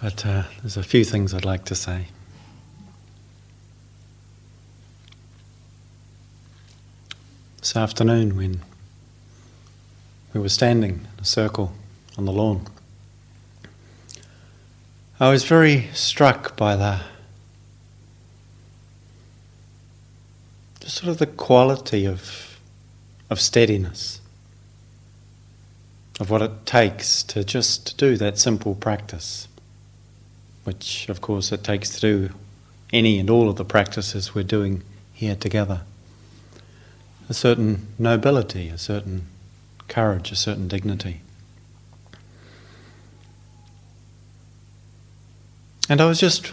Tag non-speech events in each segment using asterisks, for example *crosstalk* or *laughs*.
But uh, there's a few things I'd like to say. This afternoon, when we were standing in a circle on the lawn, I was very struck by the sort of the quality of of steadiness, of what it takes to just do that simple practice, which of course it takes do any and all of the practices we're doing here together. A certain nobility, a certain courage, a certain dignity. And I was just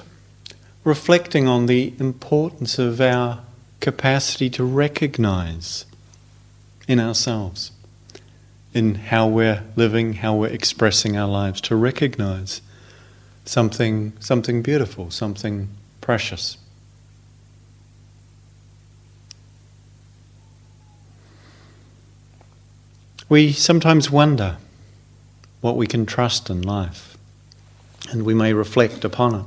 reflecting on the importance of our capacity to recognize in ourselves, in how we're living, how we're expressing our lives, to recognize something, something beautiful, something precious. We sometimes wonder what we can trust in life and we may reflect upon it.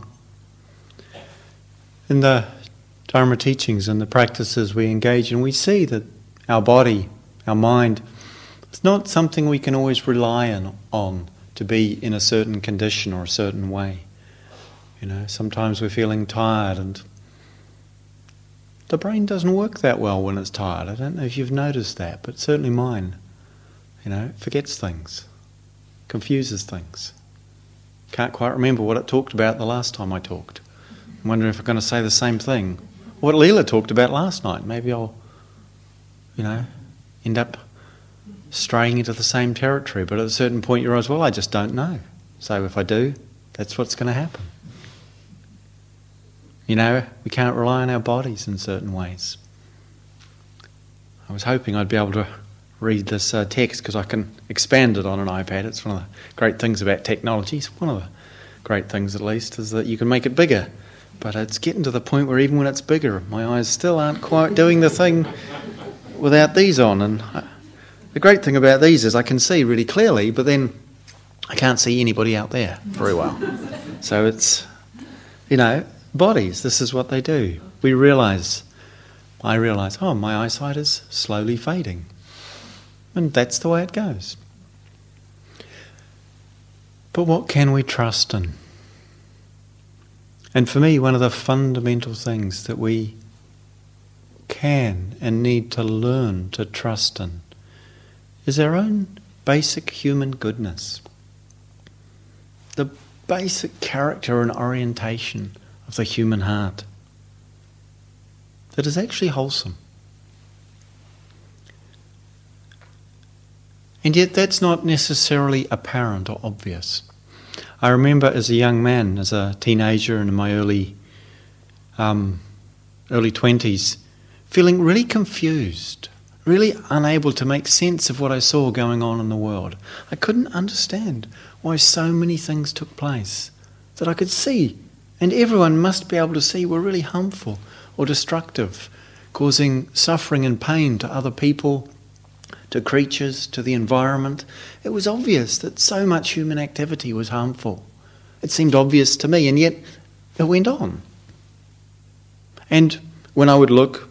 In the Dharma teachings and the practices we engage in, we see that our body, our mind, it's not something we can always rely on, on to be in a certain condition or a certain way. You know, sometimes we're feeling tired and the brain doesn't work that well when it's tired. I don't know if you've noticed that, but certainly mine. You know, forgets things, confuses things. Can't quite remember what it talked about the last time I talked. I'm wondering if I'm going to say the same thing. What Leela talked about last night. Maybe I'll, you know, end up straying into the same territory. But at a certain point, you realize, well, I just don't know. So if I do, that's what's going to happen. You know, we can't rely on our bodies in certain ways. I was hoping I'd be able to read this uh, text because I can expand it on an iPad. It's one of the great things about technology. It's one of the great things, at least, is that you can make it bigger. But it's getting to the point where even when it's bigger, my eyes still aren't quite doing the thing without these on. And I, the great thing about these is I can see really clearly, but then I can't see anybody out there very well. So it's, you know, bodies, this is what they do. We realize, I realize, oh, my eyesight is slowly fading. And that's the way it goes. But what can we trust in? And for me, one of the fundamental things that we can and need to learn to trust in is our own basic human goodness. The basic character and orientation of the human heart that is actually wholesome. And yet, that's not necessarily apparent or obvious. I remember as a young man, as a teenager, and in my early um, early twenties, feeling really confused, really unable to make sense of what I saw going on in the world. I couldn't understand why so many things took place that I could see, and everyone must be able to see, were really harmful or destructive, causing suffering and pain to other people to creatures, to the environment, it was obvious that so much human activity was harmful. It seemed obvious to me, and yet it went on. And when I would look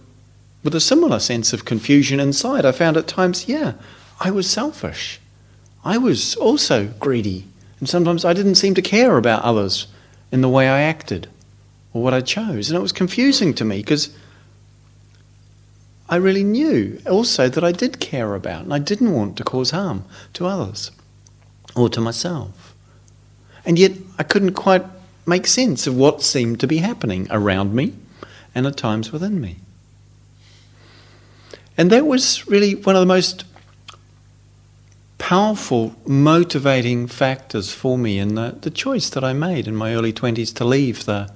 with a similar sense of confusion inside, I found at times, yeah, I was selfish. I was also greedy. And sometimes I didn't seem to care about others in the way I acted or what I chose. And it was confusing to me because I really knew also that I did care about and I didn't want to cause harm to others or to myself. And yet I couldn't quite make sense of what seemed to be happening around me and at times within me. And that was really one of the most powerful motivating factors for me in the, the choice that I made in my early 20s to leave the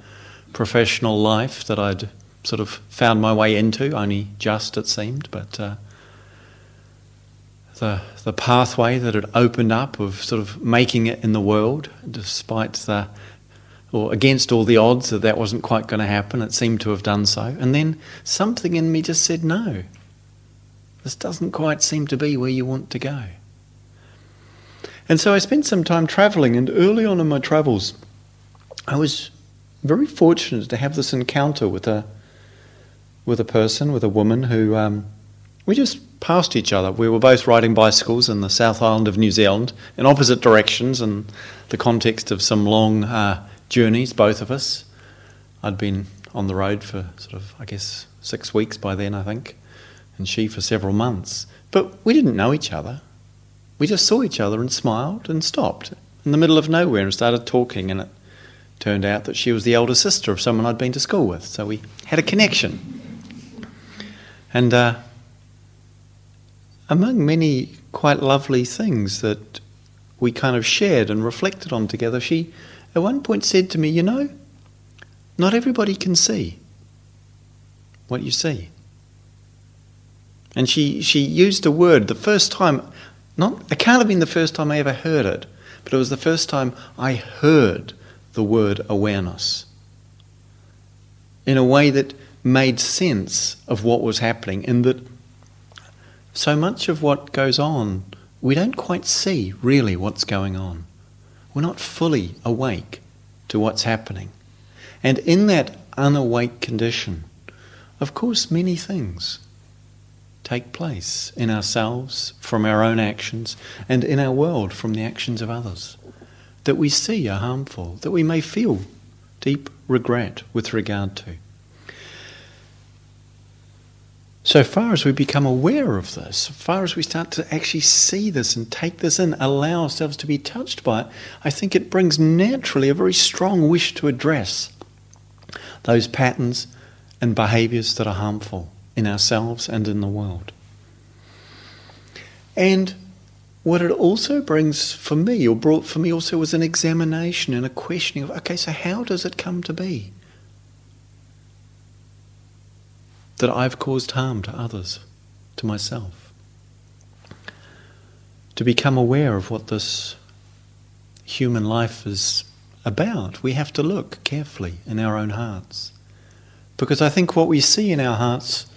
professional life that I'd sort of found my way into, only just it seemed, but uh, the the pathway that had opened up of sort of making it in the world, despite the or against all the odds that that wasn't quite going to happen, it seemed to have done so. And then something in me just said, no, this doesn't quite seem to be where you want to go. And so I spent some time travelling, and early on in my travels, I was very fortunate to have this encounter with a with a person, with a woman who um, we just passed each other. We were both riding bicycles in the South Island of New Zealand in opposite directions in the context of some long uh, journeys, both of us. I'd been on the road for sort of, I guess, six weeks by then, I think, and she for several months. But we didn't know each other. We just saw each other and smiled and stopped in the middle of nowhere and started talking, and it turned out that she was the elder sister of someone I'd been to school with. So we had a connection. And uh, among many quite lovely things that we kind of shared and reflected on together, she at one point said to me, You know, not everybody can see what you see. And she, she used a word the first time, not, it can't have been the first time I ever heard it, but it was the first time I heard the word awareness in a way that made sense of what was happening, and that so much of what goes on, we don't quite see really what's going on. We're not fully awake to what's happening. And in that unawake condition, of course, many things take place in ourselves from our own actions and in our world from the actions of others that we see are harmful, that we may feel deep regret with regard to. So far as we become aware of this, so far as we start to actually see this and take this in, allow ourselves to be touched by it, I think it brings naturally a very strong wish to address those patterns and behaviors that are harmful in ourselves and in the world. And what it also brings for me, or brought for me also, was an examination and a questioning of okay, so how does it come to be? that I've caused harm to others, to myself. To become aware of what this human life is about, we have to look carefully in our own hearts. Because I think what we see in our hearts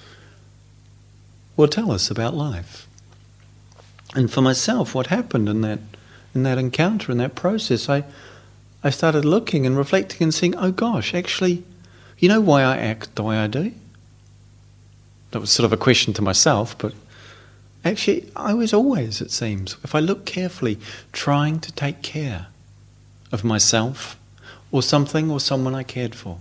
will tell us about life. And for myself, what happened in that in that encounter, in that process, I I started looking and reflecting and saying, oh gosh, actually, you know why I act the way I do? That was sort of a question to myself, but actually, I was always, it seems, if I look carefully, trying to take care of myself or something or someone I cared for.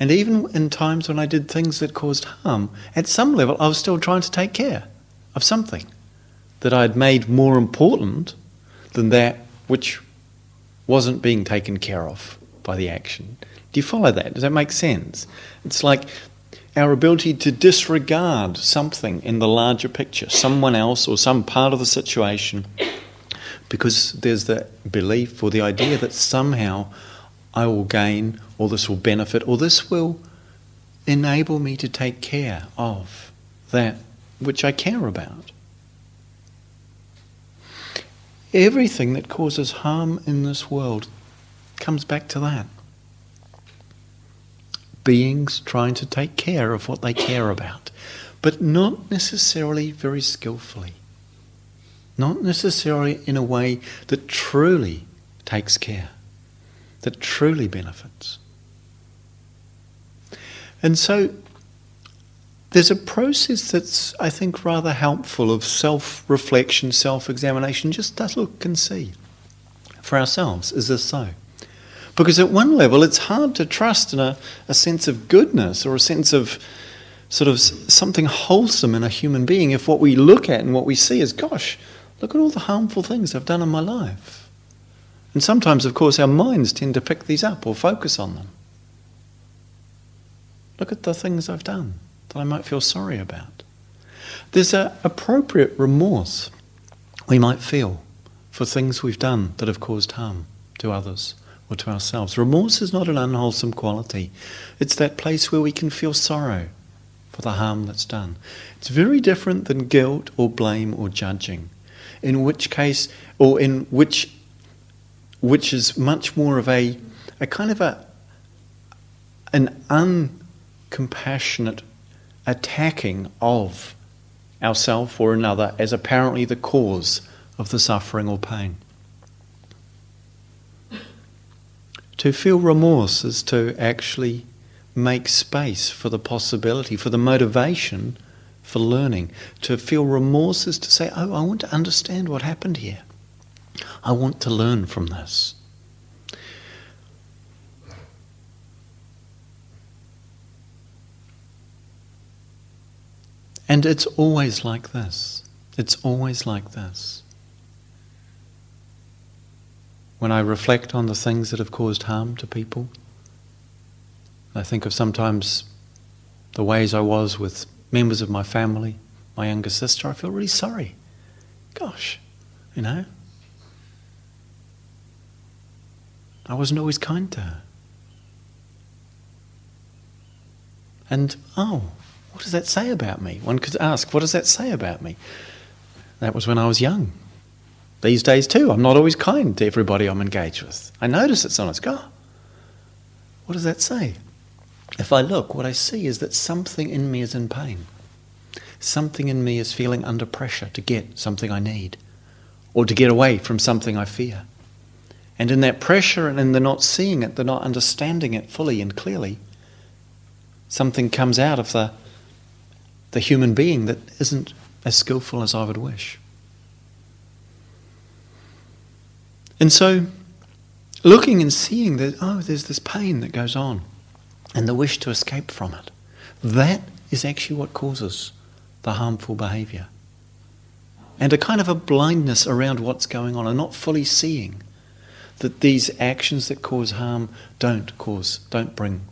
And even in times when I did things that caused harm, at some level, I was still trying to take care of something that I'd made more important than that which wasn't being taken care of by the action. Do you follow that? Does that make sense? It's like our ability to disregard something in the larger picture, someone else or some part of the situation, because there's the belief or the idea that somehow I will gain or this will benefit or this will enable me to take care of that which I care about. Everything that causes harm in this world comes back to that beings trying to take care of what they care about, but not necessarily very skillfully. Not necessarily in a way that truly takes care, that truly benefits. And so there's a process that's, I think, rather helpful of self reflection, self examination, just to look and see for ourselves. Is this so? Because at one level, it's hard to trust in a, a sense of goodness or a sense of sort of something wholesome in a human being if what we look at and what we see is, gosh, look at all the harmful things I've done in my life. And sometimes, of course, our minds tend to pick these up or focus on them. Look at the things I've done that I might feel sorry about. There's an appropriate remorse we might feel for things we've done that have caused harm to others or to ourselves. Remorse is not an unwholesome quality, it's that place where we can feel sorrow for the harm that's done. It's very different than guilt or blame or judging, in which case, or in which, which is much more of a, a kind of a, an uncompassionate attacking of ourself or another as apparently the cause of the suffering or pain. To feel remorse is to actually make space for the possibility, for the motivation for learning. To feel remorse is to say, Oh, I want to understand what happened here. I want to learn from this. And it's always like this. It's always like this. When I reflect on the things that have caused harm to people, I think of sometimes the ways I was with members of my family, my younger sister, I feel really sorry. Gosh, you know. I wasn't always kind to her. And, oh, what does that say about me? One could ask, what does that say about me? That was when I was young. These days, too, I'm not always kind to everybody I'm engaged with. I notice it sometimes. Go, what does that say? If I look, what I see is that something in me is in pain. Something in me is feeling under pressure to get something I need or to get away from something I fear. And in that pressure and in the not seeing it, the not understanding it fully and clearly, something comes out of the, the human being that isn't as skillful as I would wish. And so, looking and seeing that, oh, there's this pain that goes on and the wish to escape from it, that is actually what causes the harmful behavior. And a kind of a blindness around what's going on and not fully seeing that these actions that cause harm don't cause, don't bring,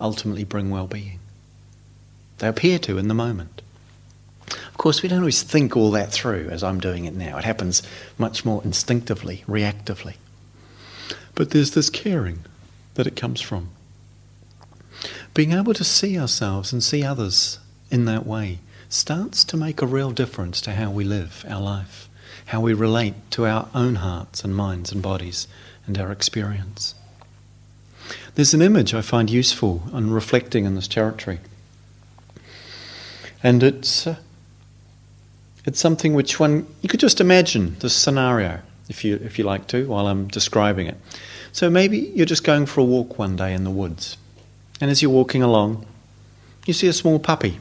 ultimately bring well being. They appear to in the moment. Of course, we don't always think all that through as I'm doing it now. It happens much more instinctively, reactively. But there's this caring that it comes from. Being able to see ourselves and see others in that way starts to make a real difference to how we live our life, how we relate to our own hearts and minds and bodies and our experience. There's an image I find useful in reflecting in this territory. And it's, uh, it's something which one, you could just imagine this scenario, if you, if you like to, while I'm describing it. So maybe you're just going for a walk one day in the woods. And as you're walking along, you see a small puppy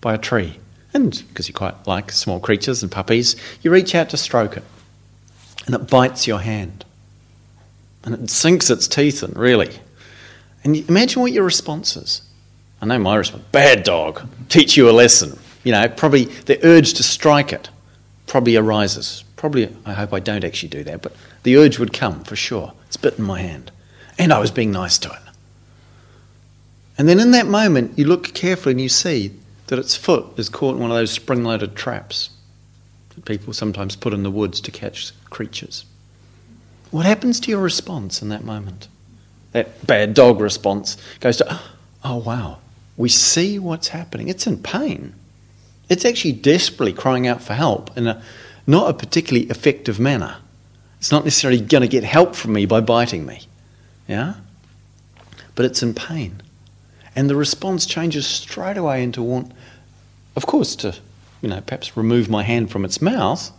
by a tree. And because you quite like small creatures and puppies, you reach out to stroke it. And it bites your hand. And it sinks its teeth in, really. And imagine what your response is. I know my response bad dog, teach you a lesson. You know, probably the urge to strike it probably arises. Probably, I hope I don't actually do that, but the urge would come for sure. It's bitten my hand. And I was being nice to it. And then in that moment, you look carefully and you see that its foot is caught in one of those spring loaded traps that people sometimes put in the woods to catch creatures. What happens to your response in that moment? That bad dog response goes to, oh, oh wow, we see what's happening. It's in pain. It's actually desperately crying out for help in a not a particularly effective manner. It's not necessarily going to get help from me by biting me. Yeah? But it's in pain. And the response changes straight away into want, of course, to, you know, perhaps remove my hand from its mouth,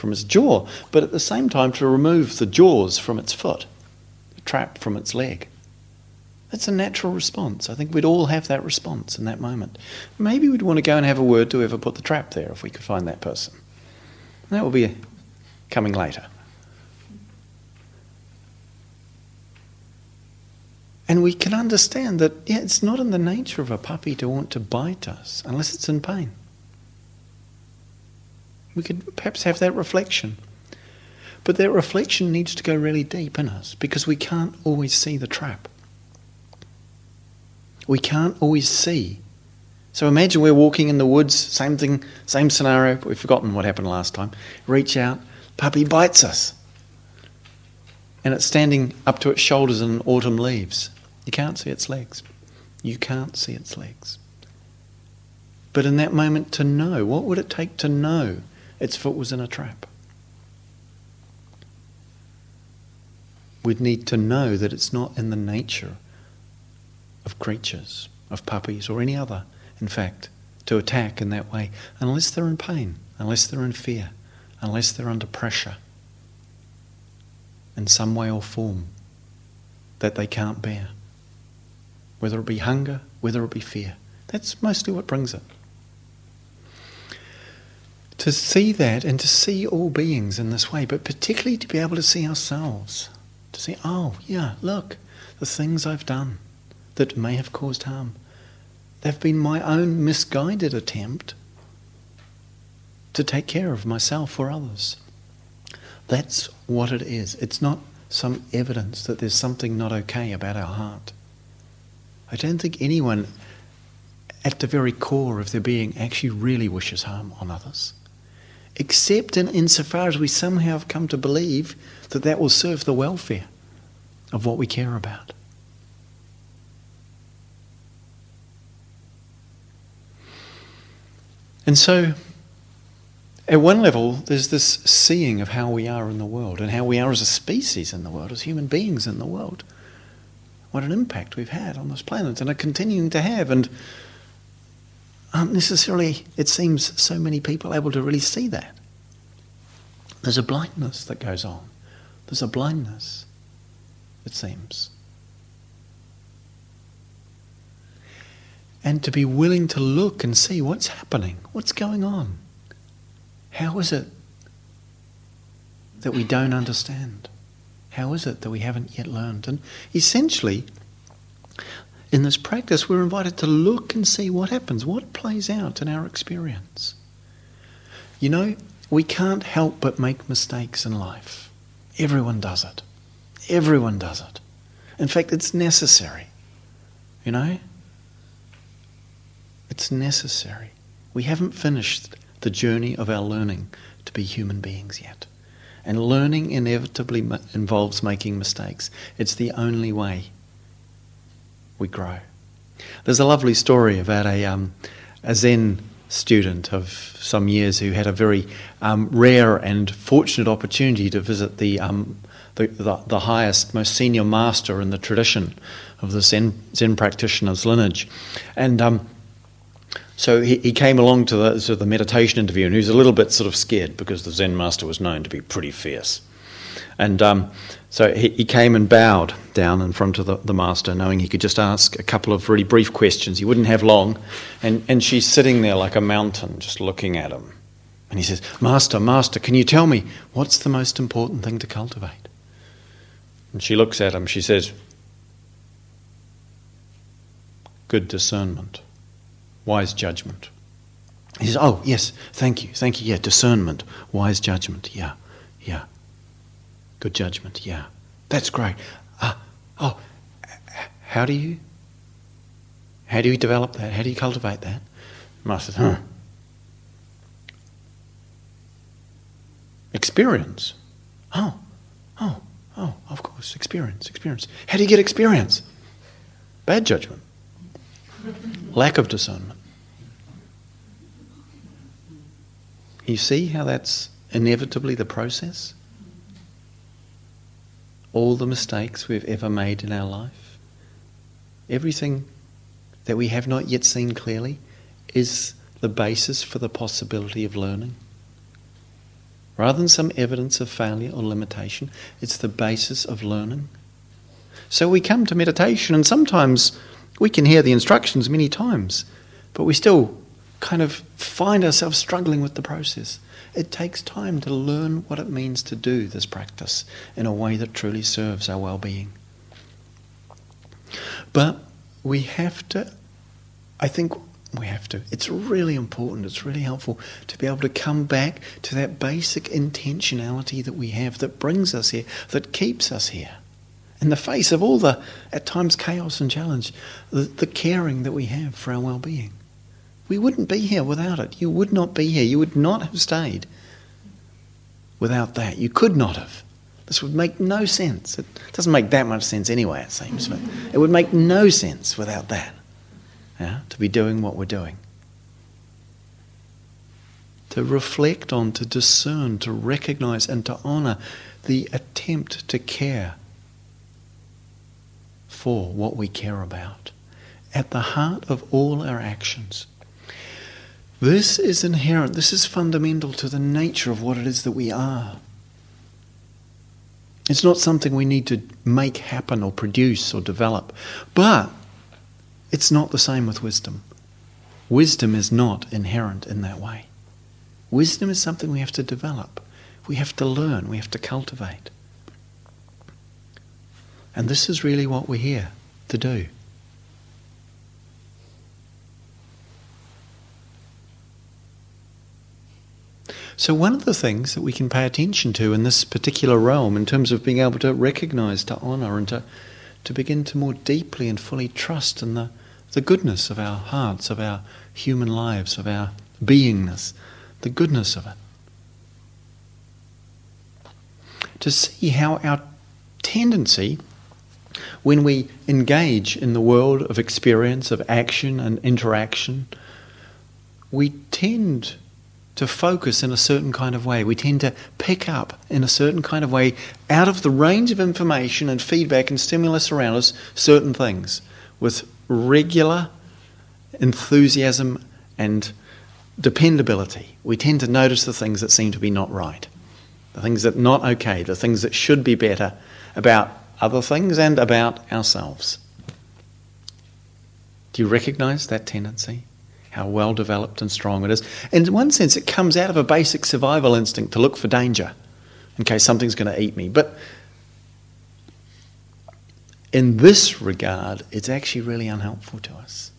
from its jaw, but at the same time to remove the jaws from its foot, the trap from its leg. That's a natural response. I think we'd all have that response in that moment. Maybe we'd want to go and have a word to whoever put the trap there if we could find that person. that will be coming later. And we can understand that, yeah, it's not in the nature of a puppy to want to bite us unless it's in pain. We could perhaps have that reflection. But that reflection needs to go really deep in us because we can't always see the trap. We can't always see. So imagine we're walking in the woods, same thing, same scenario, we've forgotten what happened last time. Reach out, puppy bites us. And it's standing up to its shoulders in autumn leaves. You can't see its legs. You can't see its legs. But in that moment, to know, what would it take to know its foot was in a trap? We'd need to know that it's not in the nature of creatures, of puppies, or any other, in fact, to attack in that way, unless they're in pain, unless they're in fear, unless they're under pressure in some way or form. that they can't bear. Whether it be hunger, whether it be fear. That's mostly what brings it. To see that and to see all beings in this way, but particularly to be able to see ourselves. To see, oh, yeah, look, the things I've done that may have caused harm. They've been my own misguided attempt to take care of myself or others. That's what it is. It's not some evidence that there's something not okay about our heart. I don't think anyone, at the very core of their being, actually really wishes harm on others. Except in insofar as we somehow have come to believe that that will serve the welfare of what we care about. And so, at one level, there's this seeing of how we are in the world and how we are as a species in the world, as human beings in the world. What an impact we've had on this planet and are continuing to have. And aren't necessarily, it seems, so many people able to really see that. There's a blindness that goes on. There's a blindness, it seems. And to be willing to look and see what's happening, what's going on. How is it that we don't understand? How is it that we haven't yet learned? And essentially, in this practice, we're invited to look and see what happens, what plays out in our experience. You know, we can't help but make mistakes in life. Everyone does it. Everyone does it. In fact, it's necessary. You know? It's necessary. We haven't finished the journey of our learning to be human beings yet. And learning inevitably involves making mistakes. It's the only way we grow. There's a lovely story about a, um, a Zen student of some years who had a very um, rare and fortunate opportunity to visit the, um, the, the, the, highest, most senior master in the tradition of the Zen, Zen practitioner's lineage. And um, so he, he came along to the, to the meditation interview and he was a little bit sort of scared because the Zen master was known to be pretty fierce. And um, so he, he, came and bowed down in front of the, the, master, knowing he could just ask a couple of really brief questions. He wouldn't have long. And, and she's sitting there like a mountain, just looking at him. And he says, Master, Master, can you tell me what's the most important thing to cultivate? And she looks at him, she says, Good discernment wise judgment. He says, Oh, yes, thank you, thank you. Yeah, discernment, wise judgment. Yeah, yeah. Good judgment. Yeah. That's great. Uh, oh, how do you? How do you develop that? How do you cultivate that? Master says, huh. Experience. Oh, oh, oh, of course, experience, experience. How do you get experience? Bad judgment. Lack of discernment. You see how that's inevitably the process? All the mistakes we've ever made in our life, everything that we have not yet seen clearly, is the basis for the possibility of learning. Rather than some evidence of failure or limitation, it's the basis of learning. So we come to meditation, and sometimes we can hear the instructions many times, but we still kind of find ourselves struggling with the process. It takes time to learn what it means to do this practice in a way that truly serves our well being. But we have to, I think we have to, it's really important, it's really helpful to be able to come back to that basic intentionality that we have that brings us here, that keeps us here in the face of all the, at times, chaos and challenge, the, the caring that we have for our well being. We wouldn't be here without it. You would not be here. You would not have stayed without that. You could not have. This would make no sense. It doesn't make that much sense anyway, it seems, but it would make no sense without that. Yeah? To be doing what we're doing. To reflect on, to discern, to recognize, and to honor the attempt to care for what we care about, at the heart of all our actions. This is inherent, this is fundamental to the nature of what it is that we are. It's not something we need to make happen or produce or develop. But it's not the same with wisdom. Wisdom is not inherent in that way. Wisdom is something we have to develop, we have to learn, we have to cultivate. And this is really what we're here to do. So, one of the things that we can pay attention to in this particular realm, in terms of being able to recognize, to honor, and to, to begin to more deeply and fully trust in the, the goodness of our hearts, of our human lives, of our beingness, the goodness of it. To see how our tendency, when we engage in the world of experience, of action and interaction, we tend to focus in a certain kind of way. We tend to pick up in a certain kind of way out of the range of information and feedback and stimulus around us certain things with regular enthusiasm and dependability. We tend to notice the things that seem to be not right, the things that are not okay, the things that should be better about other things and about ourselves. Do you recognize that tendency? How well developed and strong it is. And in one sense, it comes out of a basic survival instinct to look for danger in case something's going to eat me. But in this regard, it's actually really unhelpful to us.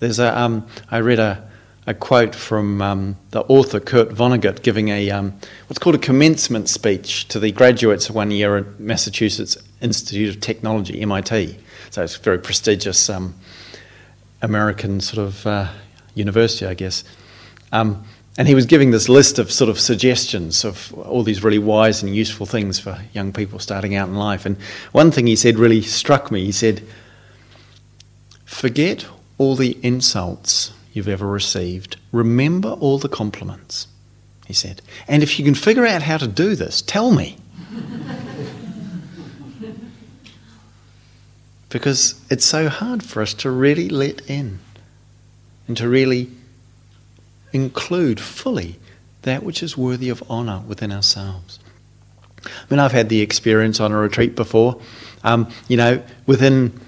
There's a, um, I read a, a quote from um, the author Kurt Vonnegut giving a um, what's called a commencement speech to the graduates of one year at Massachusetts Institute of Technology, MIT. So it's a very prestigious um, American sort of uh, university, I guess. Um, and he was giving this list of sort of suggestions of all these really wise and useful things for young people starting out in life. And one thing he said really struck me. He said, Forget all the insults you've ever received, remember all the compliments, he said. And if you can figure out how to do this, tell me. Because it's so hard for us to really let in and to really include fully that which is worthy of honour within ourselves. I mean, I've had the experience on a retreat before. Um, you know, within,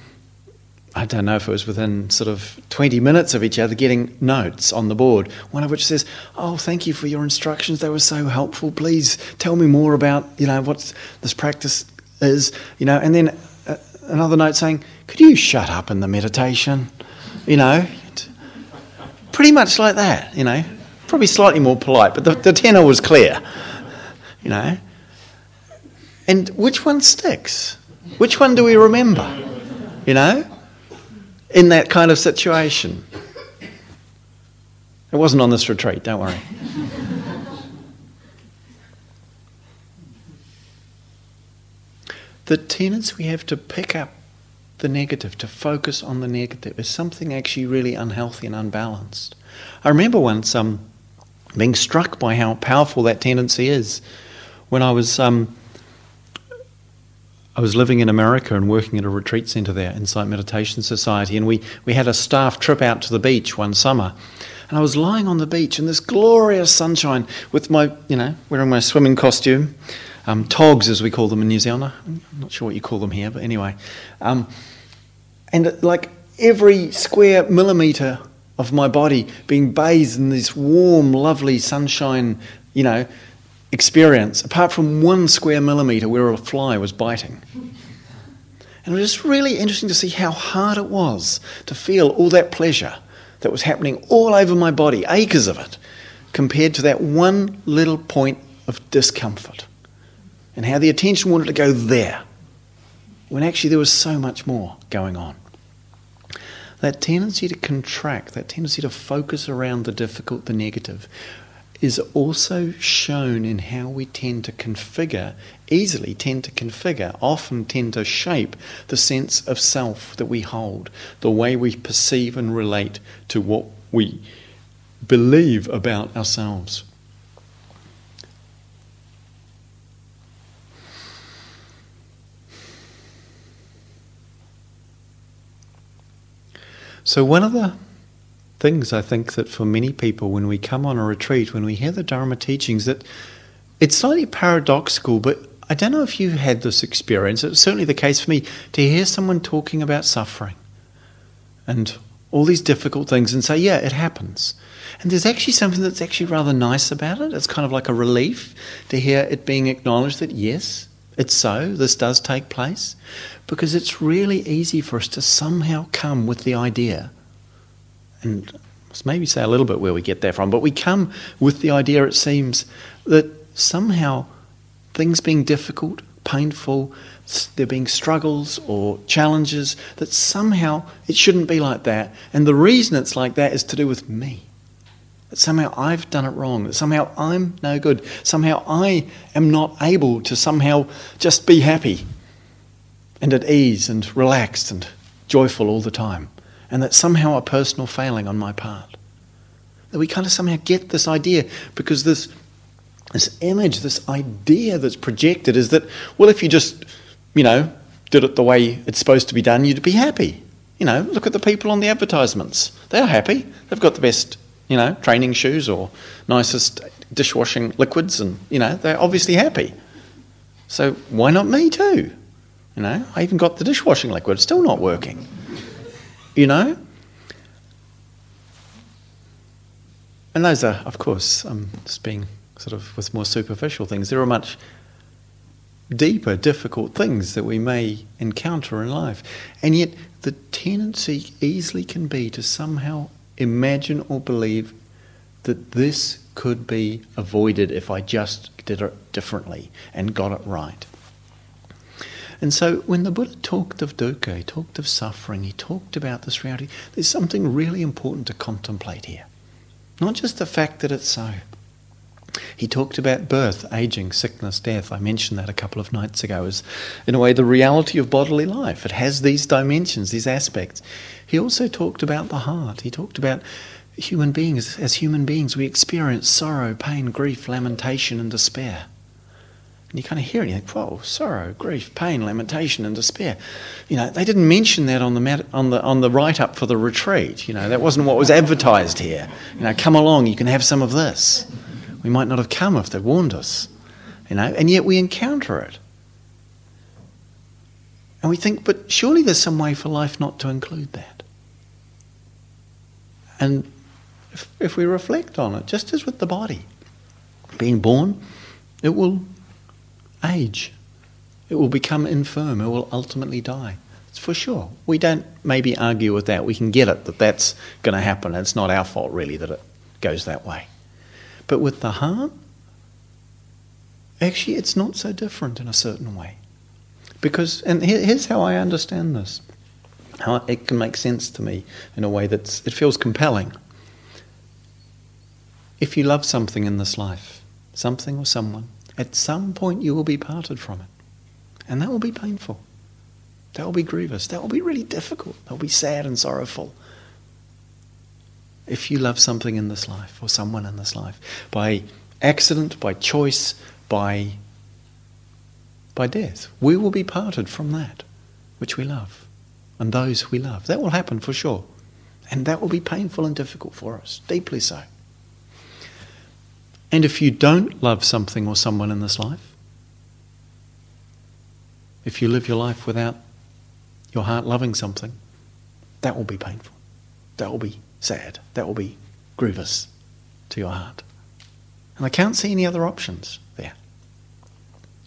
I don't know if it was within sort of 20 minutes of each other, getting notes on the board, one of which says, Oh, thank you for your instructions. They were so helpful. Please tell me more about, you know, what this practice is, you know, and then another note saying, Could you shut up in the meditation? You know, pretty much like that, you know. Probably slightly more polite, but the, the tenor was clear, you know. And which one sticks? Which one do we remember? You know? In that kind of situation. It wasn't on this retreat, don't worry. The tendency we have to pick up the negative, to focus on the negative, is something actually really unhealthy and unbalanced. I remember once um, being struck by how powerful that tendency is. When I was um, I was living in America and working at a retreat centre there, Insight Meditation Society, and we, we had a staff trip out to the beach one summer. And I was lying on the beach in this glorious sunshine with my, you know, wearing my swimming costume um, togs, as we call them in New Zealand. I'm not sure what you call them here, but anyway. Um, and like every square millimetre of my body being bathed in this warm, lovely sunshine, you know, experience, apart from one square millimetre where a fly was biting. And it was just really interesting to see how hard it was to feel all that pleasure that was happening all over my body, acres of it, compared to that one little point of discomfort and how the attention wanted to go there when actually there was so much more going on. That tendency to contract, that tendency to focus around the difficult, the negative, is also shown in how we tend to configure, easily tend to configure, often tend to shape the sense of self that we hold, the way we perceive and relate to what we believe about ourselves. So, one of the things I think that for many people, when we come on a retreat, when we hear the Dharma teachings, that it's slightly paradoxical, but I don't know if you've had this experience. It's certainly the case for me to hear someone talking about suffering and all these difficult things and say, yeah, it happens. And there's actually something that's actually rather nice about it. It's kind of like a relief to hear it being acknowledged that, yes, it's so, this does take place. Because it's really easy for us to somehow come with the idea, and maybe say a little bit where we get that from, but we come with the idea, it seems, that somehow things being difficult, painful, there being struggles or challenges, that somehow it shouldn't be like that. And the reason it's like that is to do with me. That somehow I've done it wrong, that somehow I'm no good, somehow I am not able to somehow just be happy and at ease and relaxed and joyful all the time, and that somehow a personal failing on my part. That we kind of somehow get this idea because this this image, this idea that's projected is that, well, if you just, you know, did it the way it's supposed to be done, you'd be happy. You know, look at the people on the advertisements. They're happy. They've got the best, you know, training shoes or nicest dishwashing liquids, and, you know, they're obviously happy. So why not me too? You know, I even got the dishwashing liquid, still not working. You know? And those are, of course, I'm just being sort of with more superficial things. There are much deeper, difficult things that we may encounter in life. And yet, the tendency easily can be to somehow imagine or believe that this could be avoided if I just did it differently and got it right. And so, when the Buddha talked of dukkha, he talked of suffering, he talked about this reality, there's something really important to contemplate here. Not just the fact that it's so, he talked about birth, aging, sickness, death. I mentioned that a couple of nights ago as, in a way, the reality of bodily life. It has these dimensions, these aspects. He also talked about the heart. He talked about human beings. As human beings, we experience sorrow, pain, grief, lamentation, and despair. And you kind of hear it and you think, whoa, sorrow, grief, pain, lamentation, and despair. You know, they didn't mention that on the, mat- on the, on the write up for the retreat. You know, that wasn't what was advertised here. You know, come along, you can have some of this. We might not have come if they warned us, you know, and yet we encounter it. And we think, but surely there's some way for life not to include that. And if, if we reflect on it, just as with the body, being born, it will age, it will become infirm, it will ultimately die. It's for sure. We don't maybe argue with that. We can get it that that's going to happen. It's not our fault, really, that it goes that way. But with the heart, actually, it's not so different in a certain way. Because, and here's how I understand this, how it can make sense to me in a way that it feels compelling. If you love something in this life, something or someone, at some point you will be parted from it. And that will be painful. That will be grievous. That will be really difficult. That will be sad and sorrowful if you love something in this life or someone in this life by accident, by choice, by, by death. We will be parted from that which we love and those we love. That will happen for sure. And that will be painful and difficult for us, deeply so. And if you don't love something or someone in this life, if you live your life without your heart loving something, that will be painful. That will be sad. That will be grievous to your heart. And I can't see any other options there.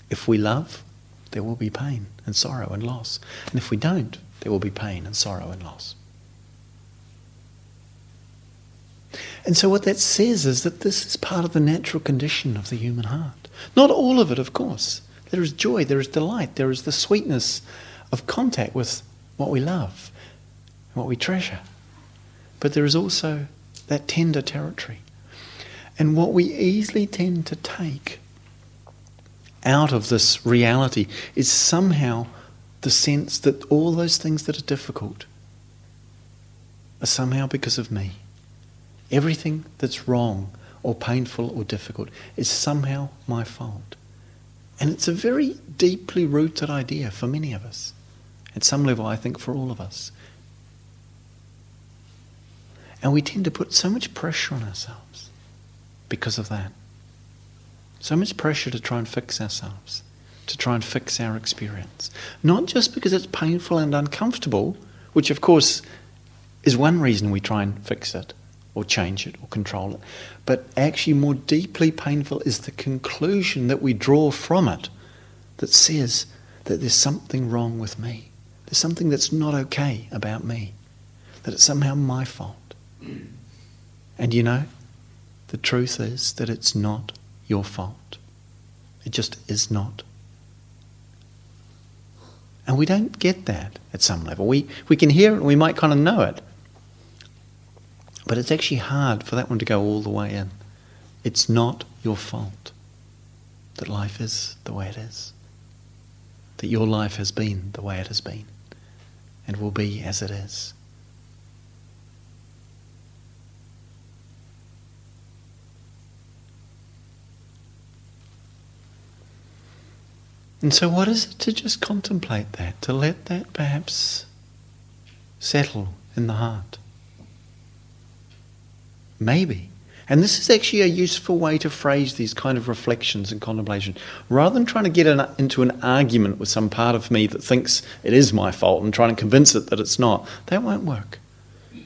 If we love, there will be pain and sorrow and loss. And if we don't, there will be pain and sorrow and loss. And so, what that says is that this is part of the natural condition of the human heart. Not all of it, of course. There is joy, there is delight, there is the sweetness of contact with what we love, what we treasure. But there is also that tender territory. And what we easily tend to take out of this reality is somehow the sense that all those things that are difficult are somehow because of me. Everything that's wrong or painful or difficult is somehow my fault. And it's a very deeply rooted idea for many of us. At some level, I think for all of us. And we tend to put so much pressure on ourselves because of that. So much pressure to try and fix ourselves, to try and fix our experience. Not just because it's painful and uncomfortable, which of course is one reason we try and fix it or change it or control it, but actually more deeply painful is the conclusion that we draw from it that says that there's something wrong with me. There's something that's not okay about me. That it's somehow my fault. And you know, the truth is that it's not your fault. It just is not. And we don't get that at some level. We, we can hear it and we might kind of know it. But it's actually hard for that one to go all the way in. It's not your fault that life is the way it is. That your life has been the way it has been and will be as it is. And so, what is it to just contemplate that, to let that perhaps settle in the heart? Maybe. And this is actually a useful way to phrase these kind of reflections and contemplation. Rather than trying to get an, into an argument with some part of me that thinks it is my fault and trying to convince it that it's not, that won't work.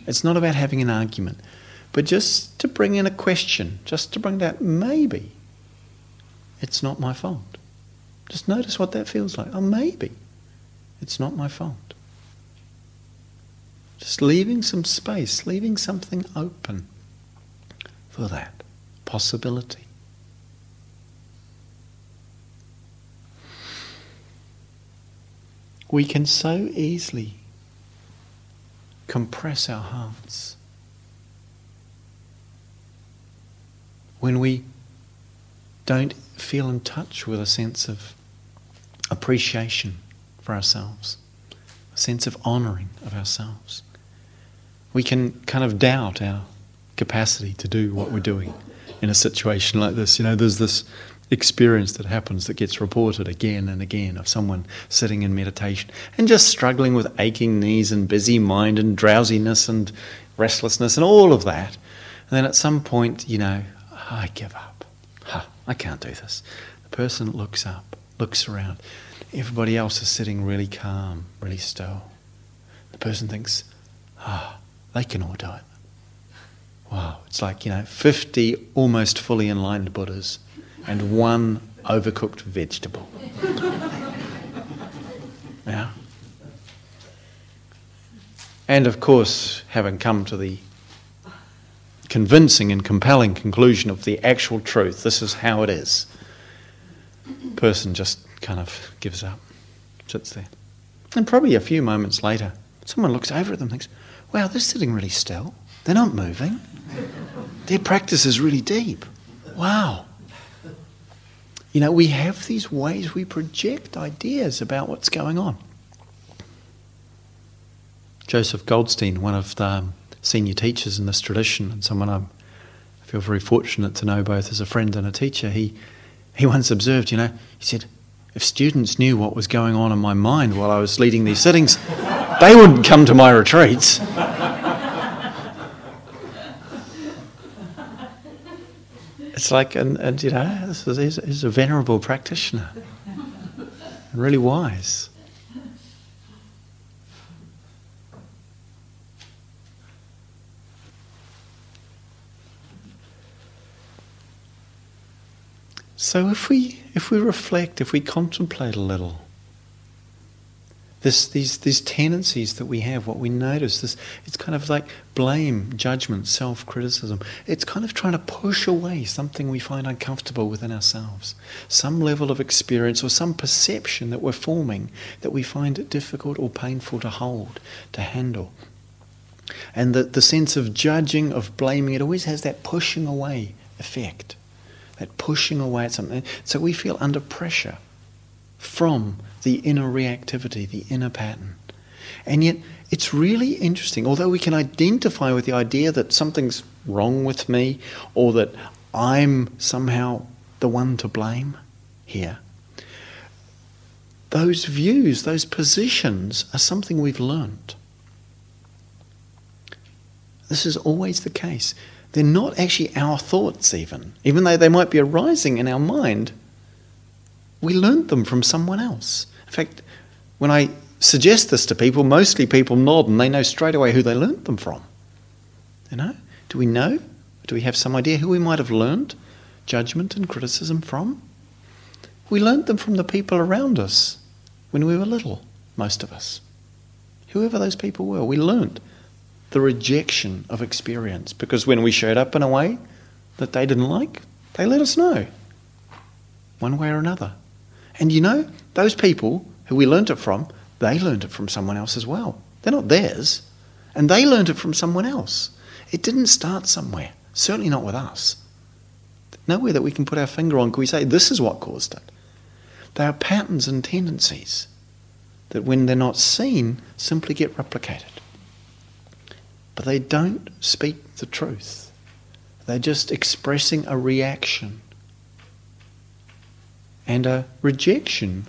It's not about having an argument, but just to bring in a question, just to bring that maybe it's not my fault. Just notice what that feels like. Oh, maybe it's not my fault. Just leaving some space, leaving something open for that possibility. We can so easily compress our hearts when we don't feel in touch with a sense of appreciation for ourselves, a sense of honoring of ourselves. We can kind of doubt our capacity to do what we're doing in a situation like this. You know, there's this experience that happens that gets reported again and again of someone sitting in meditation and just struggling with aching knees and busy mind and drowsiness and restlessness and all of that. And then at some point, you know, ah, I give up. Huh, I can't do this. The person looks up, looks around. Everybody else is sitting really calm, really still. The person thinks, ah, they can all do it. Wow, it's like, you know, 50 almost fully enlightened Buddhas and one overcooked vegetable. *laughs* yeah. And of course, having come to the convincing and compelling conclusion of the actual truth, this is how it is, person just kind of gives up, sits there. And probably a few moments later, someone looks over at them and thinks, wow, they're sitting really still. They're not moving. Their practice is really deep. Wow. You know, we have these ways we project ideas about what's going on. Joseph Goldstein, one of the senior teachers in this tradition, and someone I'm, I feel very fortunate to know both as a friend and a teacher, he, he once observed, you know, he said, if students knew what was going on in my mind while I was leading these sittings, they wouldn't come to my retreats. it's like, and, and you know, this is, he's, a venerable practitioner really wise. So if we if we reflect, if we contemplate a little, this, these, these tendencies that we have, what we notice, this, it's kind of like blame, judgment, self criticism. It's kind of trying to push away something we find uncomfortable within ourselves, some level of experience or some perception that we're forming that we find difficult or painful to hold, to handle. And the, the sense of judging, of blaming, it always has that pushing away effect, that pushing away at something. So we feel under pressure from the inner reactivity, the inner pattern. And yet, it's really interesting. Although we can identify with the idea that something's wrong with me or that I'm somehow the one to blame here, those views, those positions are something we've learned. This is always the case. They're not actually our thoughts, even. Even though they might be arising in our mind, we learned them from someone else. In fact, when I suggest this to people, mostly people nod and they know straight away who they learnt them from. You know? Do we know? Do we have some idea who we might have learned judgment and criticism from? We learnt them from the people around us when we were little, most of us. Whoever those people were, we learnt the rejection of experience because when we showed up in a way that they didn't like, they let us know, one way or another. And you know, those people who we learnt it from, they learnt it from someone else as well. They're not theirs. And they learnt it from someone else. It didn't start somewhere, certainly not with us. Nowhere that we can put our finger on can we say, this is what caused it. They are patterns and tendencies that, when they're not seen, simply get replicated. But they don't speak the truth, they're just expressing a reaction and a rejection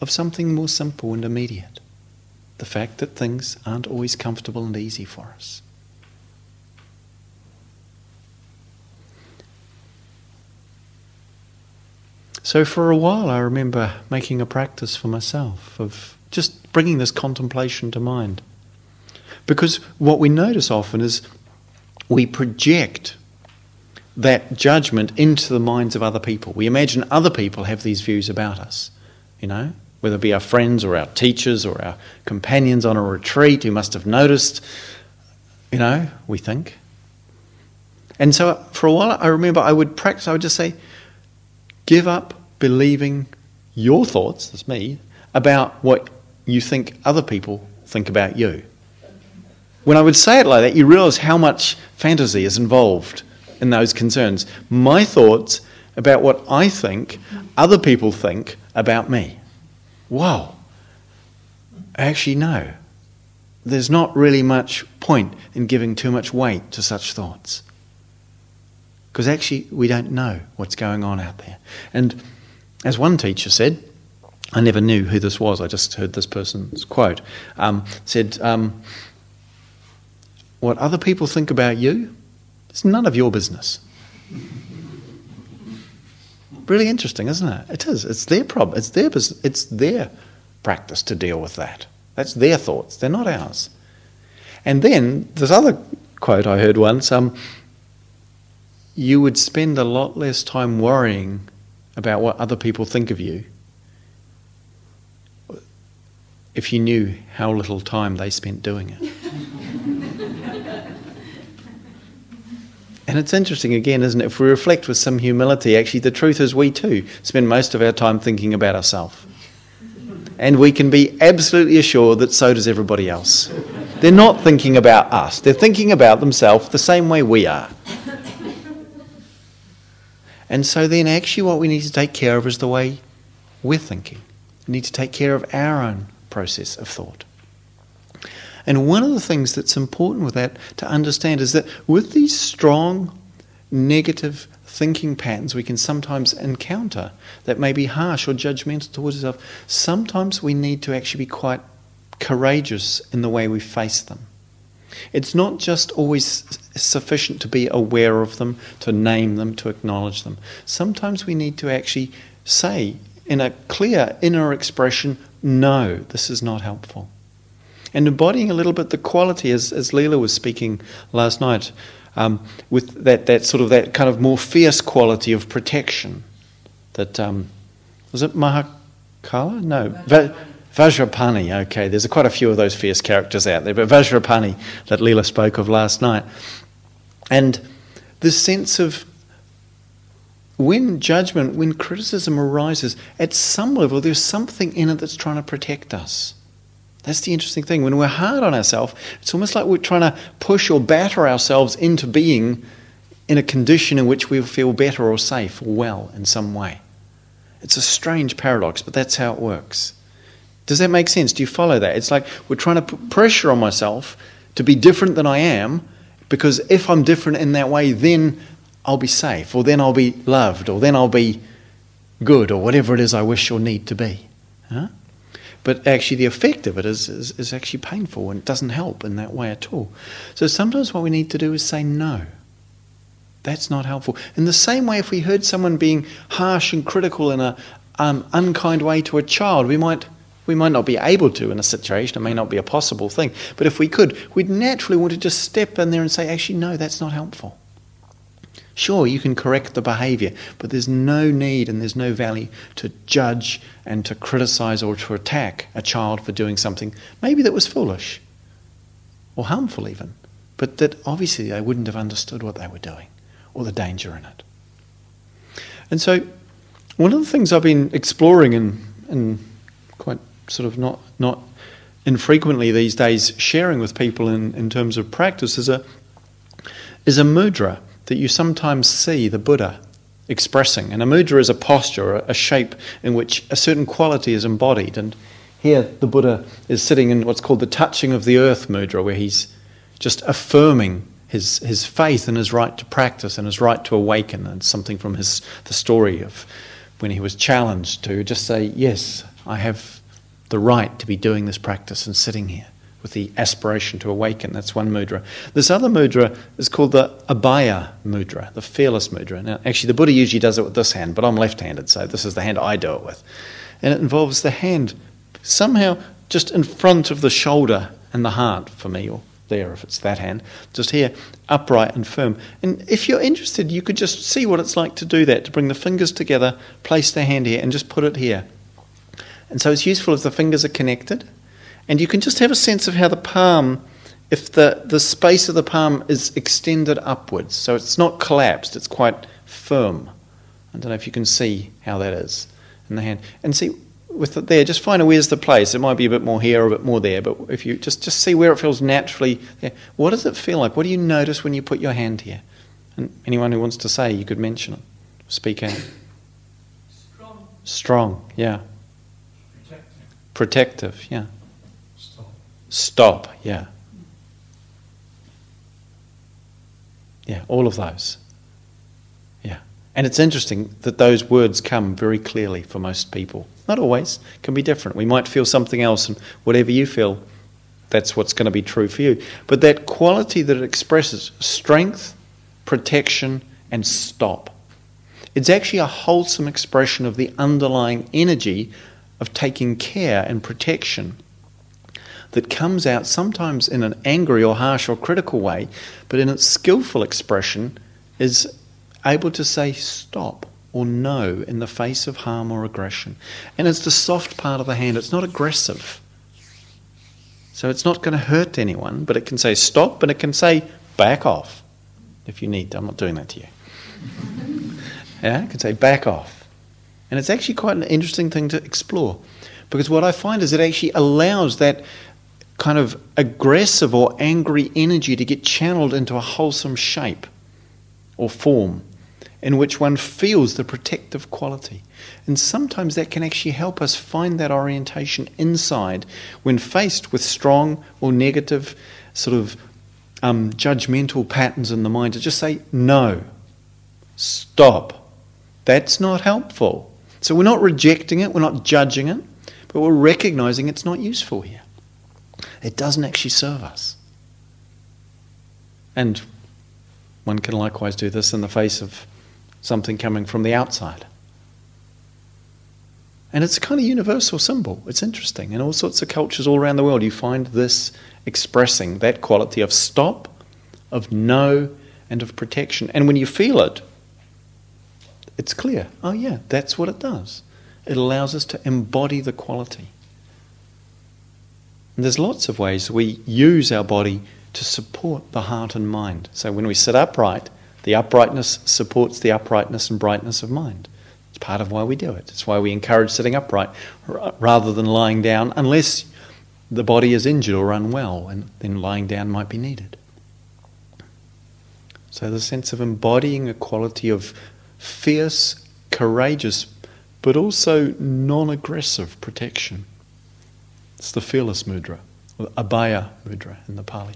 of something more simple and immediate the fact that things aren't always comfortable and easy for us. So, for a while, I remember making a practice for myself of just bringing this contemplation to mind. Because what we notice often is we project that judgment into the minds of other people. We imagine other people have these views about us, you know, whether it be our friends or our teachers or our companions on a retreat who must have noticed, you know, we think. And so for a while, I remember I would practice, I would just say, give up believing your thoughts, that's me, about what you think other people think about you. When I would say it like that, you realize how much fantasy is involved in those concerns. My thoughts about what I think other people think about me. Wow. Actually, no. There's not really much point in giving too much weight to such thoughts. Because actually, we don't know what's going on out there. And as one teacher said, I never knew who this was, I just heard this person's quote, um, said, um, What other people think about you it's none of your business. Really interesting, isn't it? It is. It's their problem. It's their business. It's their practice to deal with that. That's their thoughts. They're not ours. And then this other quote I heard once: um, "You would spend a lot less time worrying about what other people think of you if you knew how little time they spent doing it." And it's interesting again, isn't it? If we reflect with some humility, actually, the truth is we too spend most of our time thinking about ourselves. And we can be absolutely assured that so does everybody else. They're not thinking about us, they're thinking about themselves the same way we are. And so then, actually, what we need to take care of is the way we're thinking. We need to take care of our own process of thought. And one of the things that's important with that to understand is that with these strong negative thinking patterns we can sometimes encounter that may be harsh or judgmental towards ourselves, sometimes we need to actually be quite courageous in the way we face them. It's not just always sufficient to be aware of them, to name them, to acknowledge them. Sometimes we need to actually say in a clear inner expression, no, this is not helpful and embodying a little bit the quality, as, as Leela was speaking last night, um, with that, that sort of that kind of more fierce quality of protection. That um, was it Mahakala? No, Va- Vajrapani. Okay, there's quite a few of those fierce characters out there, but Vajrapani that Leela spoke of last night, and this sense of when judgment, when criticism arises, at some level, there's something in it that's trying to protect us. That's the interesting thing. When we're hard on ourselves, it's almost like we're trying to push or batter ourselves into being in a condition in which we feel better or safe or well in some way. It's a strange paradox, but that's how it works. Does that make sense? Do you follow that? It's like we're trying to put pressure on myself to be different than I am, because if I'm different in that way, then I'll be safe, or then I'll be loved, or then I'll be good, or whatever it is I wish or need to be. Huh? But actually, the effect of it is, is, is actually painful and it doesn't help in that way at all. So sometimes what we need to do is say no. That's not helpful. In the same way, if we heard someone being harsh and critical in a um, unkind way to a child, we might we might not be able to in a situation. It may not be a possible thing. But if we could, we'd naturally want to just step in there and say, actually, no, that's not helpful. Sure, you can correct the behavior, but there's no need and there's no value to judge and to criticize or to attack a child for doing something maybe that was foolish or harmful, even, but that obviously they wouldn't have understood what they were doing or the danger in it. And so, one of the things I've been exploring and, and quite sort of not, not infrequently these days sharing with people in, in terms of practice is a, is a mudra that you sometimes see the Buddha expressing. And a mudra is a posture, a shape in which a certain quality is embodied. And here the Buddha is sitting in what's called the touching of the earth mudra, where he's just affirming his, his faith and his right to practice and his right to awaken. And something from his, the story of when he was challenged to just say, Yes, I have the right to be doing this practice and sitting here with the aspiration to awaken. That's one mudra. This other mudra is called the Abhaya mudra, the fearless mudra. Now, actually, the Buddha usually does it with this hand, but I'm left handed, so this is the hand I do it with. And it involves the hand somehow just in front of the shoulder and the heart for me, or there if it's that hand, just here, upright and firm. And if you're interested, you could just see what it's like to do that, to bring the fingers together, place the hand here, and just put it here. And so it's useful if the fingers are connected. And you can just have a sense of how the palm, if the, the space of the palm is extended upwards, so it's not collapsed, it's quite firm. I don't know if you can see how that is in the hand. And see, with it there, just find out where's the place. It might be a bit more here or a bit more there, but if you just, just see where it feels naturally there. What does it feel like? What do you notice when you put your hand here? And anyone who wants to say, you could mention it. Speak out. Strong. Strong, yeah. Protecting. Protective, yeah. Stop. Yeah. Yeah, all of those. Yeah. And it's interesting that those words come very clearly for most people. Not always, can be different. We might feel something else, and whatever you feel, that's what's going to be true for you. But that quality that it expresses strength, protection, and stop. It's actually a wholesome expression of the underlying energy of taking care and protection that comes out sometimes in an angry or harsh or critical way, but in its skillful expression is able to say stop or no in the face of harm or aggression. And it's the soft part of the hand, it's not aggressive. So it's not going to hurt anyone, but it can say stop and it can say back off if you need to. I'm not doing that to you. *laughs* yeah, it can say back off. And it's actually quite an interesting thing to explore because what I find is it actually allows that kind of aggressive or angry energy to get channeled into a wholesome shape or form in which one feels the protective quality. And sometimes that can actually help us find that orientation inside when faced with strong or negative, sort of um, judgmental patterns in the mind to just say, no, stop. That's not helpful. So we're not rejecting it, we're not judging it, but we're recognizing it's not useful here. It doesn't actually serve us. And one can likewise do this in the face of something coming from the outside. And it's a kind of universal symbol. It's interesting. In all sorts of cultures all around the world, you find this expressing that quality of stop, of no, and of protection. And when you feel it, it's clear. Oh, yeah, that's what it does. It allows us to embody the quality. And there's lots of ways we use our body to support the heart and mind. So when we sit upright, the uprightness supports the uprightness and brightness of mind. It's part of why we do it. It's why we encourage sitting upright rather than lying down, unless the body is injured or unwell, and then lying down might be needed. So the sense of embodying a quality of fierce, courageous, but also non aggressive protection. It's the fearless mudra, or abhaya mudra in the Pali.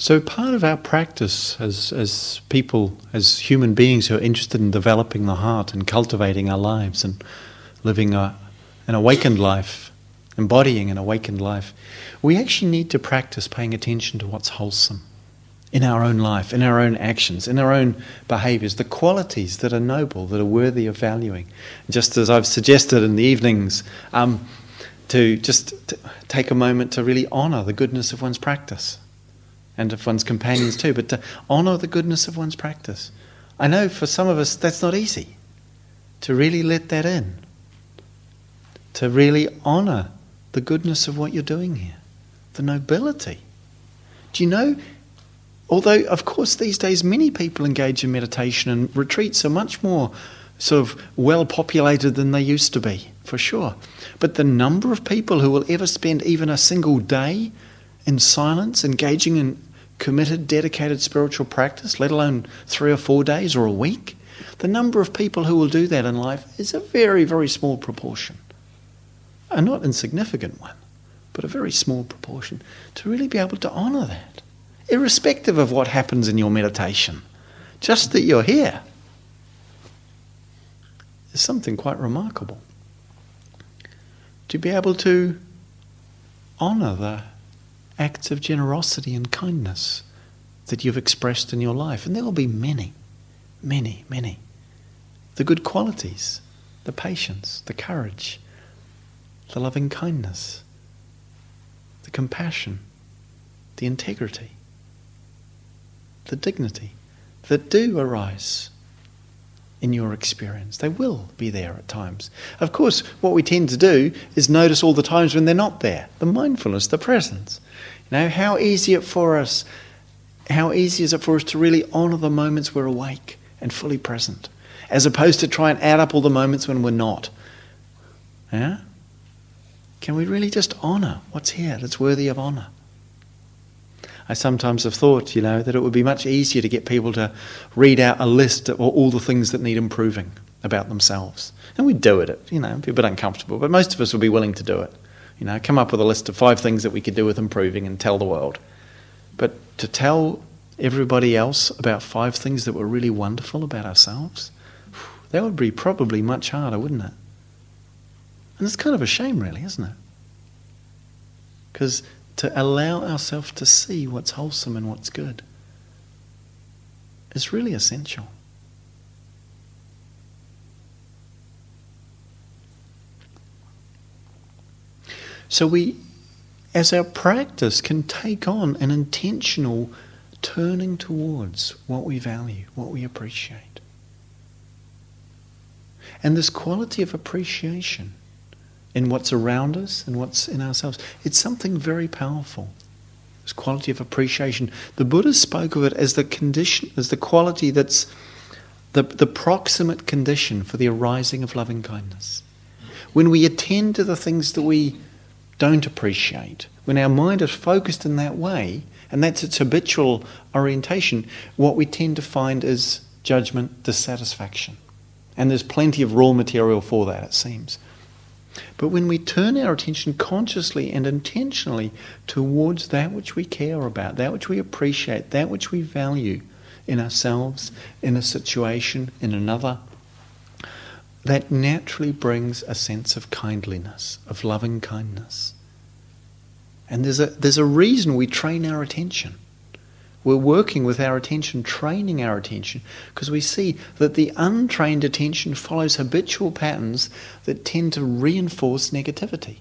So, part of our practice as, as people, as human beings who are interested in developing the heart and cultivating our lives and living a, an awakened life, embodying an awakened life, we actually need to practice paying attention to what's wholesome in our own life, in our own actions, in our own behaviors, the qualities that are noble, that are worthy of valuing. Just as I've suggested in the evenings, um, to just to take a moment to really honor the goodness of one's practice and of one's companions too, but to honor the goodness of one's practice. I know for some of us that's not easy to really let that in, to really honor the goodness of what you're doing here, the nobility. Do you know? Although, of course, these days many people engage in meditation and retreats are much more sort of well populated than they used to be, for sure. But the number of people who will ever spend even a single day in silence, engaging in committed, dedicated spiritual practice, let alone three or four days or a week, the number of people who will do that in life is a very, very small proportion. A not insignificant one, but a very small proportion. To really be able to honour that, irrespective of what happens in your meditation, just that you're here, is something quite remarkable. To be able to honour the acts of generosity and kindness that you've expressed in your life. And there will be many, many, many. The good qualities, the patience, the courage, the loving kindness, the compassion, the integrity, the dignity that do arise in your experience. They will be there at times. Of course, what we tend to do is notice all the times when they're not there the mindfulness, the presence. You know, how easy it for us, how easy is it for us to really honour the moments we're awake and fully present, as opposed to try and add up all the moments when we're not. Yeah? Can we really just honour what's here that's worthy of honour? I sometimes have thought, you know, that it would be much easier to get people to read out a list of all the things that need improving about themselves. And we'd do it, you know, be a bit uncomfortable, but most of us would be willing to do it. You know, come up with a list of five things that we could do with improving and tell the world. But to tell everybody else about five things that were really wonderful about ourselves, that would be probably much harder, wouldn't it? And it's kind of a shame, really, isn't it? Because to allow ourselves to see what's wholesome and what's good is really essential. So we, as our practice, can take on an intentional turning towards what we value, what we appreciate. And this quality of appreciation in what's around us and what's in ourselves, it's something very powerful. This quality of appreciation. The Buddha spoke of it as the condition, as the quality that's the, the proximate condition for the arising of loving kindness. When we attend to the things that we don't appreciate, when our mind is focused in that way, and that's its habitual orientation, what we tend to find is judgment, dissatisfaction. And there's plenty of raw material for that, it seems. But when we turn our attention consciously and intentionally towards that which we care about, that which we appreciate, that which we value in ourselves, in a situation, in another, that naturally brings a sense of kindliness, of loving kindness. And there's a, there's a reason we train our attention. We're working with our attention, training our attention, because we see that the untrained attention follows habitual patterns that tend to reinforce negativity.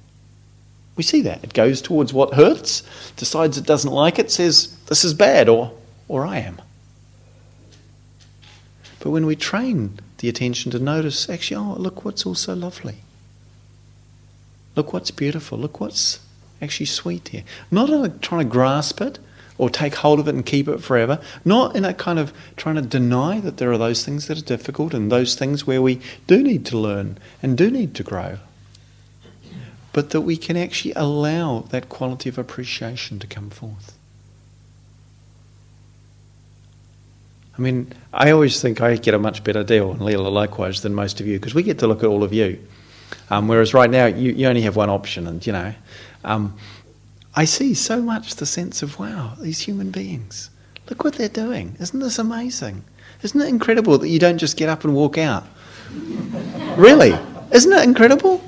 We see that. It goes towards what hurts, decides it doesn't like it, says, This is bad, or, or I am. But when we train the attention to notice, actually, oh, look what's also lovely. Look what's beautiful. Look what's actually sweet here. Not uh, trying to grasp it or take hold of it and keep it forever. Not in a kind of trying to deny that there are those things that are difficult and those things where we do need to learn and do need to grow. But that we can actually allow that quality of appreciation to come forth. I mean, I always think I get a much better deal, and Leela likewise, than most of you, because we get to look at all of you. Um, whereas right now, you, you only have one option, and you know. Um, I see so much the sense of, wow, these human beings, look what they're doing. Isn't this amazing? Isn't it incredible that you don't just get up and walk out? *laughs* really? Isn't it incredible?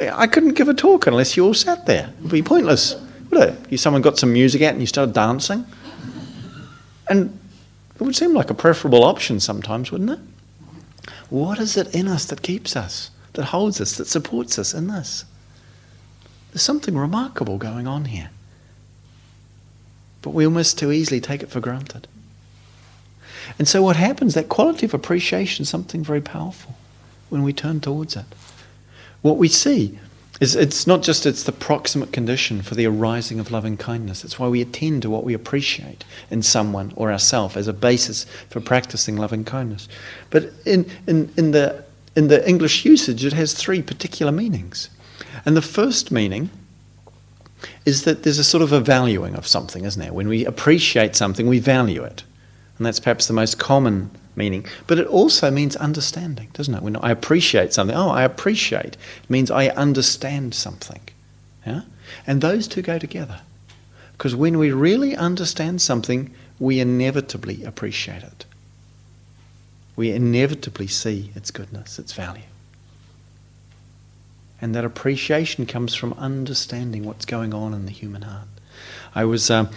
I couldn't give a talk unless you all sat there. It would be pointless, would it? You someone got some music out and you started dancing. And it would seem like a preferable option sometimes, wouldn't it? What is it in us that keeps us, that holds us, that supports us in this? There's something remarkable going on here. But we almost too easily take it for granted. And so what happens, that quality of appreciation is something very powerful when we turn towards it. What we see is it's not just it's the proximate condition for the arising of loving kindness. It's why we attend to what we appreciate in someone or ourselves as a basis for practicing loving kindness. But in, in, in, the, in the English usage, it has three particular meanings. And the first meaning is that there's a sort of a valuing of something, isn't there? When we appreciate something, we value it. And that's perhaps the most common meaning. But it also means understanding, doesn't it? When I appreciate something, oh, I appreciate, it means I understand something. Yeah? And those two go together. Because when we really understand something, we inevitably appreciate it. We inevitably see its goodness, its value. And that appreciation comes from understanding what's going on in the human heart. I was um,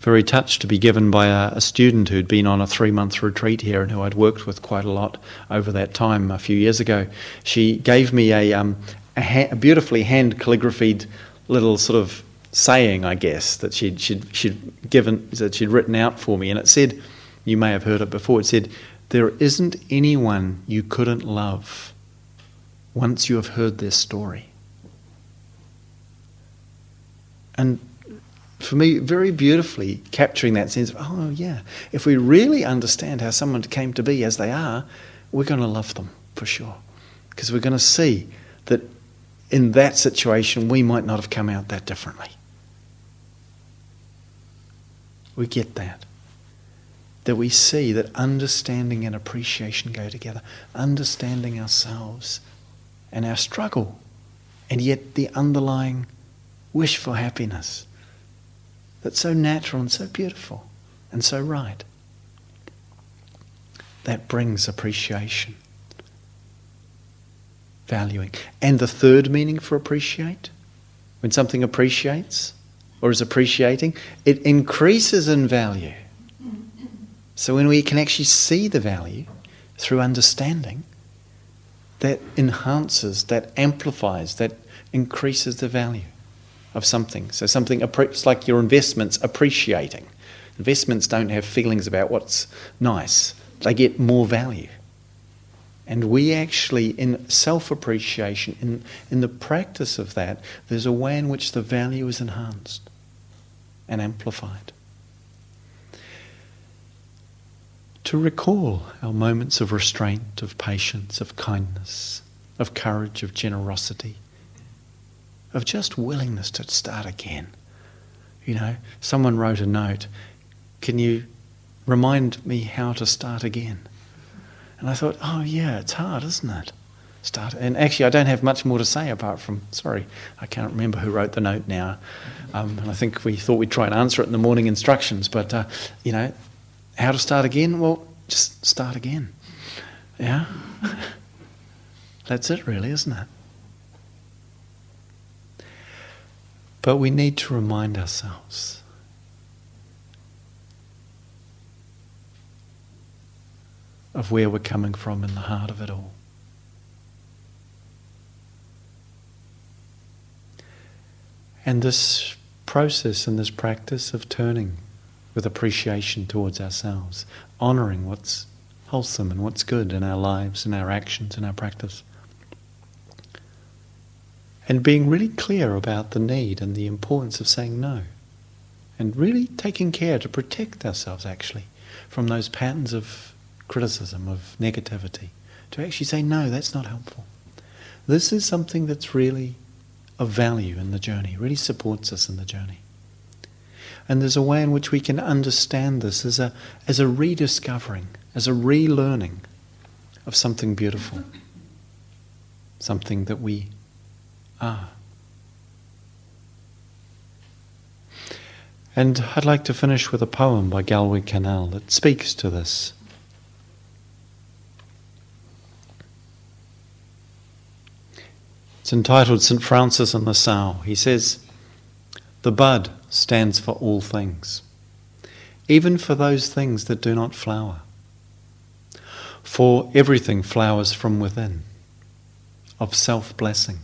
very touched to be given by a, a student who'd been on a three month retreat here and who I'd worked with quite a lot over that time a few years ago. She gave me a, um, a, ha- a beautifully hand calligraphied little sort of saying, I guess, that she'd, she'd, she'd given, that she'd written out for me. And it said, you may have heard it before, it said, There isn't anyone you couldn't love once you have heard their story. And for me, very beautifully capturing that sense of, oh, yeah, if we really understand how someone came to be as they are, we're going to love them for sure. Because we're going to see that in that situation, we might not have come out that differently. We get that. That we see that understanding and appreciation go together, understanding ourselves and our struggle, and yet the underlying wish for happiness that's so natural and so beautiful and so right. That brings appreciation, valuing. And the third meaning for appreciate, when something appreciates or is appreciating, it increases in value. So when we can actually see the value through understanding, that enhances, that amplifies, that increases the value of something. So something, it's like your investments appreciating. Investments don't have feelings about what's nice, they get more value. And we actually, in self appreciation, in, in the practice of that, there's a way in which the value is enhanced and amplified. To recall our moments of restraint, of patience, of kindness, of courage, of generosity of just willingness to start again. You know, someone wrote a note, can you remind me how to start again? And I thought, oh yeah, it's hard, isn't it? Start. And actually, I don't have much more to say apart from, sorry, I can't remember who wrote the note now. Um, and I think we thought we'd try and answer it in the morning instructions. But, uh, you know, how to start again? Well, just start again. Yeah? That's it, really, isn't it? But we need to remind ourselves of where we're coming from in the heart of it all. And this process and this practice of turning with appreciation towards ourselves, honouring what's wholesome and what's good in our lives, in our actions, in our practice and being really clear about the need and the importance of saying no. And really taking care to protect ourselves actually from those patterns of criticism, of negativity. To actually say, no, that's not helpful. This is something that's really of value in the journey, really supports us in the journey. And there's a way in which we can understand this as a, as a rediscovering, as a relearning of something beautiful, something that we are. And I'd like to finish with a poem by Galway Kinnell that speaks to this. It's entitled St. Francis and the Sow. He says, The bud stands for all things, even for those things that do not flower. For everything flowers from within, of self blessing.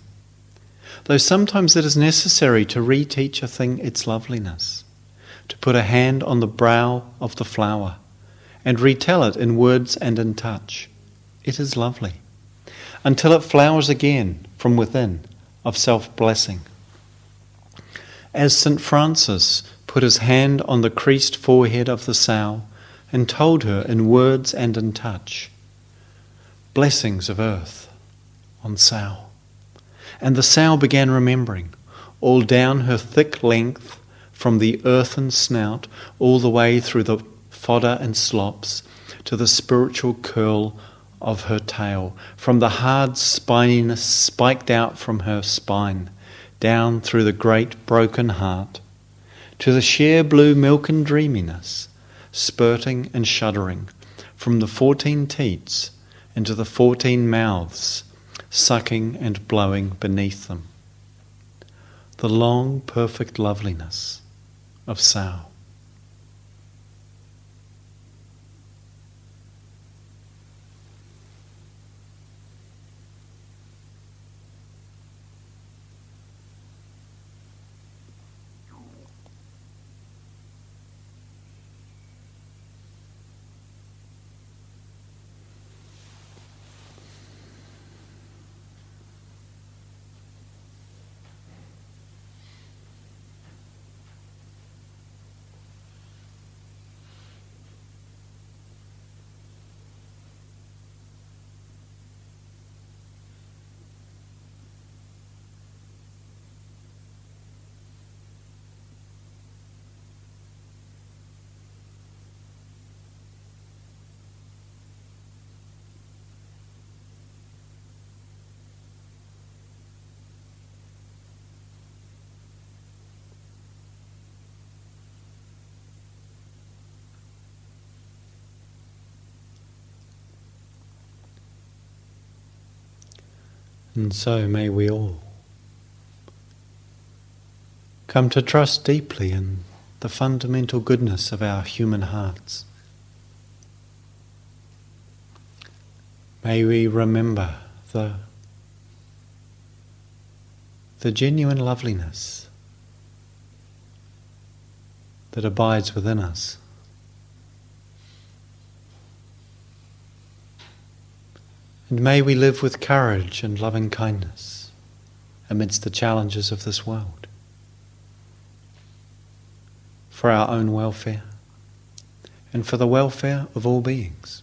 Though sometimes it is necessary to reteach a thing its loveliness, to put a hand on the brow of the flower and retell it in words and in touch. It is lovely until it flowers again from within of self blessing. As St. Francis put his hand on the creased forehead of the sow and told her in words and in touch, Blessings of earth on sow. And the sow began remembering, all down her thick length, from the earthen snout all the way through the fodder and slops to the spiritual curl of her tail, from the hard spininess spiked out from her spine, down through the great broken heart, to the sheer blue milk and dreaminess, spurting and shuddering from the fourteen teats into the fourteen mouths, sucking and blowing beneath them. The long, perfect loveliness of sow. And so may we all come to trust deeply in the fundamental goodness of our human hearts. May we remember the, the genuine loveliness that abides within us. And may we live with courage and loving kindness amidst the challenges of this world for our own welfare and for the welfare of all beings.